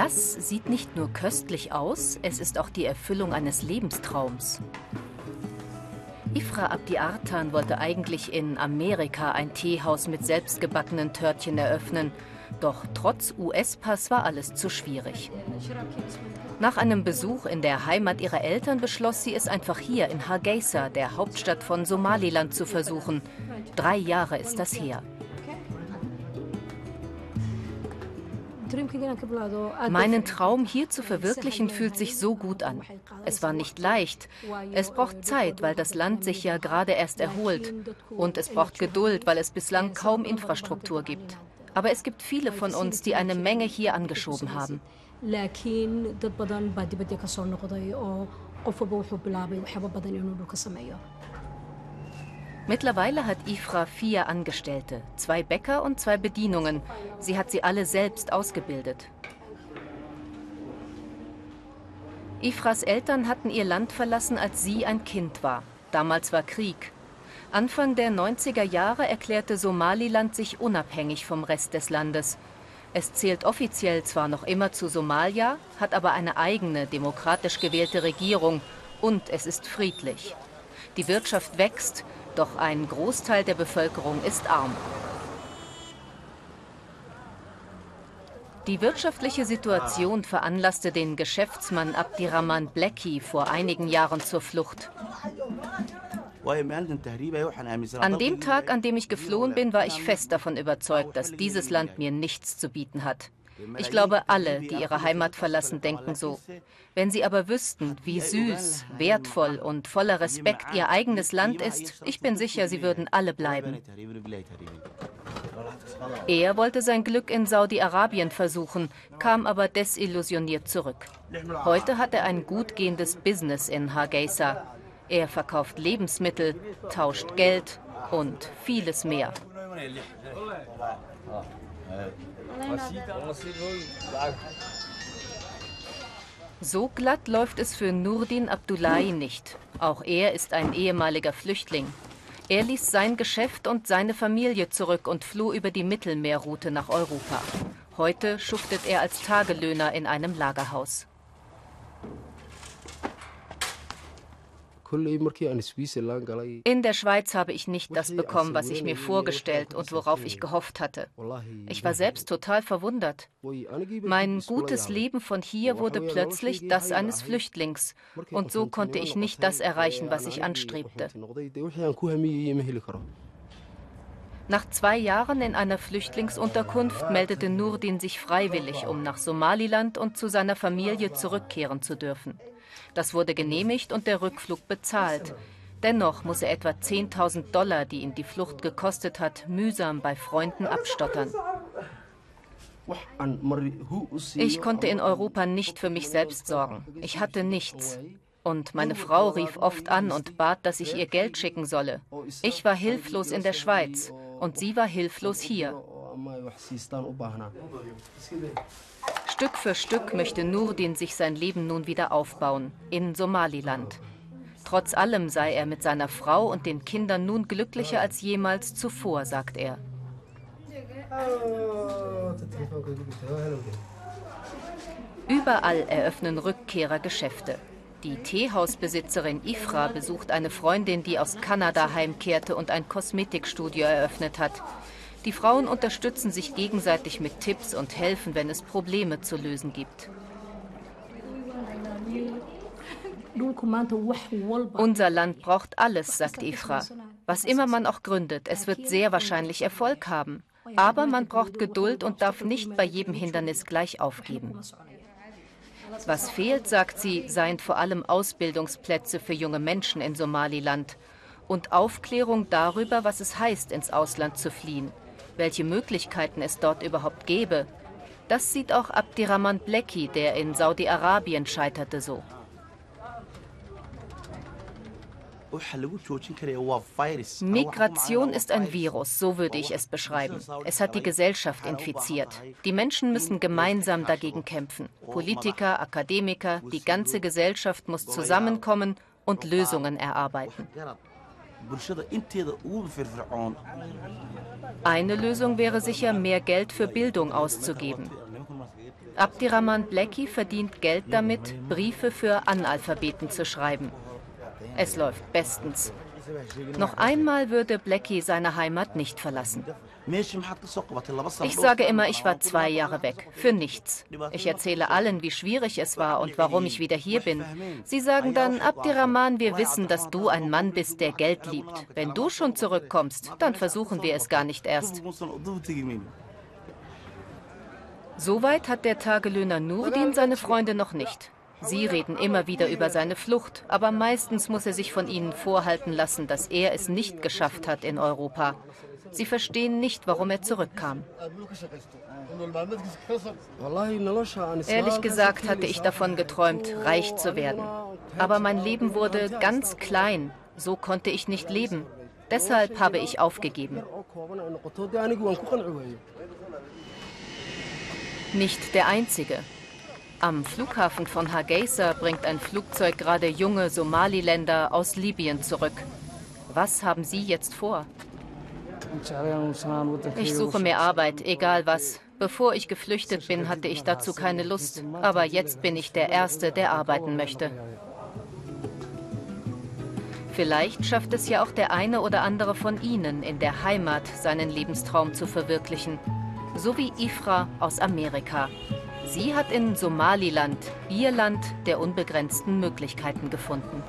Das sieht nicht nur köstlich aus, es ist auch die Erfüllung eines Lebenstraums. Ifra Abdi Artan wollte eigentlich in Amerika ein Teehaus mit selbstgebackenen Törtchen eröffnen. Doch trotz US-Pass war alles zu schwierig. Nach einem Besuch in der Heimat ihrer Eltern beschloss sie es einfach hier in Hargeisa, der Hauptstadt von Somaliland, zu versuchen. Drei Jahre ist das her. Meinen Traum hier zu verwirklichen fühlt sich so gut an. Es war nicht leicht. Es braucht Zeit, weil das Land sich ja gerade erst erholt. Und es braucht Geduld, weil es bislang kaum Infrastruktur gibt. Aber es gibt viele von uns, die eine Menge hier angeschoben haben. Mittlerweile hat Ifra vier Angestellte, zwei Bäcker und zwei Bedienungen. Sie hat sie alle selbst ausgebildet. Ifras Eltern hatten ihr Land verlassen, als sie ein Kind war. Damals war Krieg. Anfang der 90er Jahre erklärte Somaliland sich unabhängig vom Rest des Landes. Es zählt offiziell zwar noch immer zu Somalia, hat aber eine eigene demokratisch gewählte Regierung und es ist friedlich. Die Wirtschaft wächst, doch ein Großteil der Bevölkerung ist arm. Die wirtschaftliche Situation veranlasste den Geschäftsmann Abdirahman Blackie vor einigen Jahren zur Flucht. An dem Tag, an dem ich geflohen bin, war ich fest davon überzeugt, dass dieses Land mir nichts zu bieten hat. Ich glaube, alle, die ihre Heimat verlassen, denken so. Wenn sie aber wüssten, wie süß, wertvoll und voller Respekt ihr eigenes Land ist, ich bin sicher, sie würden alle bleiben. Er wollte sein Glück in Saudi-Arabien versuchen, kam aber desillusioniert zurück. Heute hat er ein gut gehendes Business in Hargeisa. Er verkauft Lebensmittel, tauscht Geld und vieles mehr. So glatt läuft es für Nurdin Abdullahi nicht. Auch er ist ein ehemaliger Flüchtling. Er ließ sein Geschäft und seine Familie zurück und floh über die Mittelmeerroute nach Europa. Heute schuftet er als Tagelöhner in einem Lagerhaus. In der Schweiz habe ich nicht das bekommen, was ich mir vorgestellt und worauf ich gehofft hatte. Ich war selbst total verwundert. Mein gutes Leben von hier wurde plötzlich das eines Flüchtlings. Und so konnte ich nicht das erreichen, was ich anstrebte. Nach zwei Jahren in einer Flüchtlingsunterkunft meldete Nurdin sich freiwillig, um nach Somaliland und zu seiner Familie zurückkehren zu dürfen. Das wurde genehmigt und der Rückflug bezahlt. Dennoch muss er etwa 10.000 Dollar, die ihn die Flucht gekostet hat, mühsam bei Freunden abstottern. Ich konnte in Europa nicht für mich selbst sorgen. Ich hatte nichts. Und meine Frau rief oft an und bat, dass ich ihr Geld schicken solle. Ich war hilflos in der Schweiz und sie war hilflos hier. Stück für Stück möchte Nurdin sich sein Leben nun wieder aufbauen, in Somaliland. Trotz allem sei er mit seiner Frau und den Kindern nun glücklicher als jemals zuvor, sagt er. Überall eröffnen Rückkehrer Geschäfte. Die Teehausbesitzerin Ifra besucht eine Freundin, die aus Kanada heimkehrte und ein Kosmetikstudio eröffnet hat. Die Frauen unterstützen sich gegenseitig mit Tipps und helfen, wenn es Probleme zu lösen gibt. Unser Land braucht alles, sagt Ifra. Was immer man auch gründet, es wird sehr wahrscheinlich Erfolg haben. Aber man braucht Geduld und darf nicht bei jedem Hindernis gleich aufgeben. Was fehlt, sagt sie, seien vor allem Ausbildungsplätze für junge Menschen in Somaliland und Aufklärung darüber, was es heißt, ins Ausland zu fliehen welche Möglichkeiten es dort überhaupt gäbe. Das sieht auch Abdirahman Blackie, der in Saudi-Arabien scheiterte, so. Migration ist ein Virus, so würde ich es beschreiben. Es hat die Gesellschaft infiziert. Die Menschen müssen gemeinsam dagegen kämpfen. Politiker, Akademiker, die ganze Gesellschaft muss zusammenkommen und Lösungen erarbeiten. Eine Lösung wäre sicher, mehr Geld für Bildung auszugeben. Abdirahman Blackie verdient Geld damit, Briefe für Analphabeten zu schreiben. Es läuft bestens. Noch einmal würde Blackie seine Heimat nicht verlassen. Ich sage immer, ich war zwei Jahre weg. Für nichts. Ich erzähle allen, wie schwierig es war und warum ich wieder hier bin. Sie sagen dann, Abdirahman, wir wissen, dass du ein Mann bist, der Geld liebt. Wenn du schon zurückkommst, dann versuchen wir es gar nicht erst. Soweit hat der Tagelöhner Nurdin seine Freunde noch nicht. Sie reden immer wieder über seine Flucht, aber meistens muss er sich von ihnen vorhalten lassen, dass er es nicht geschafft hat in Europa. Sie verstehen nicht, warum er zurückkam. Ehrlich gesagt hatte ich davon geträumt, reich zu werden. Aber mein Leben wurde ganz klein. So konnte ich nicht leben. Deshalb habe ich aufgegeben. Nicht der einzige. Am Flughafen von Hargeisa bringt ein Flugzeug gerade junge Somaliländer aus Libyen zurück. Was haben Sie jetzt vor? Ich suche mir Arbeit, egal was. Bevor ich geflüchtet bin, hatte ich dazu keine Lust. Aber jetzt bin ich der Erste, der arbeiten möchte. Vielleicht schafft es ja auch der eine oder andere von Ihnen, in der Heimat seinen Lebenstraum zu verwirklichen. So wie Ifra aus Amerika. Sie hat in Somaliland ihr Land der unbegrenzten Möglichkeiten gefunden.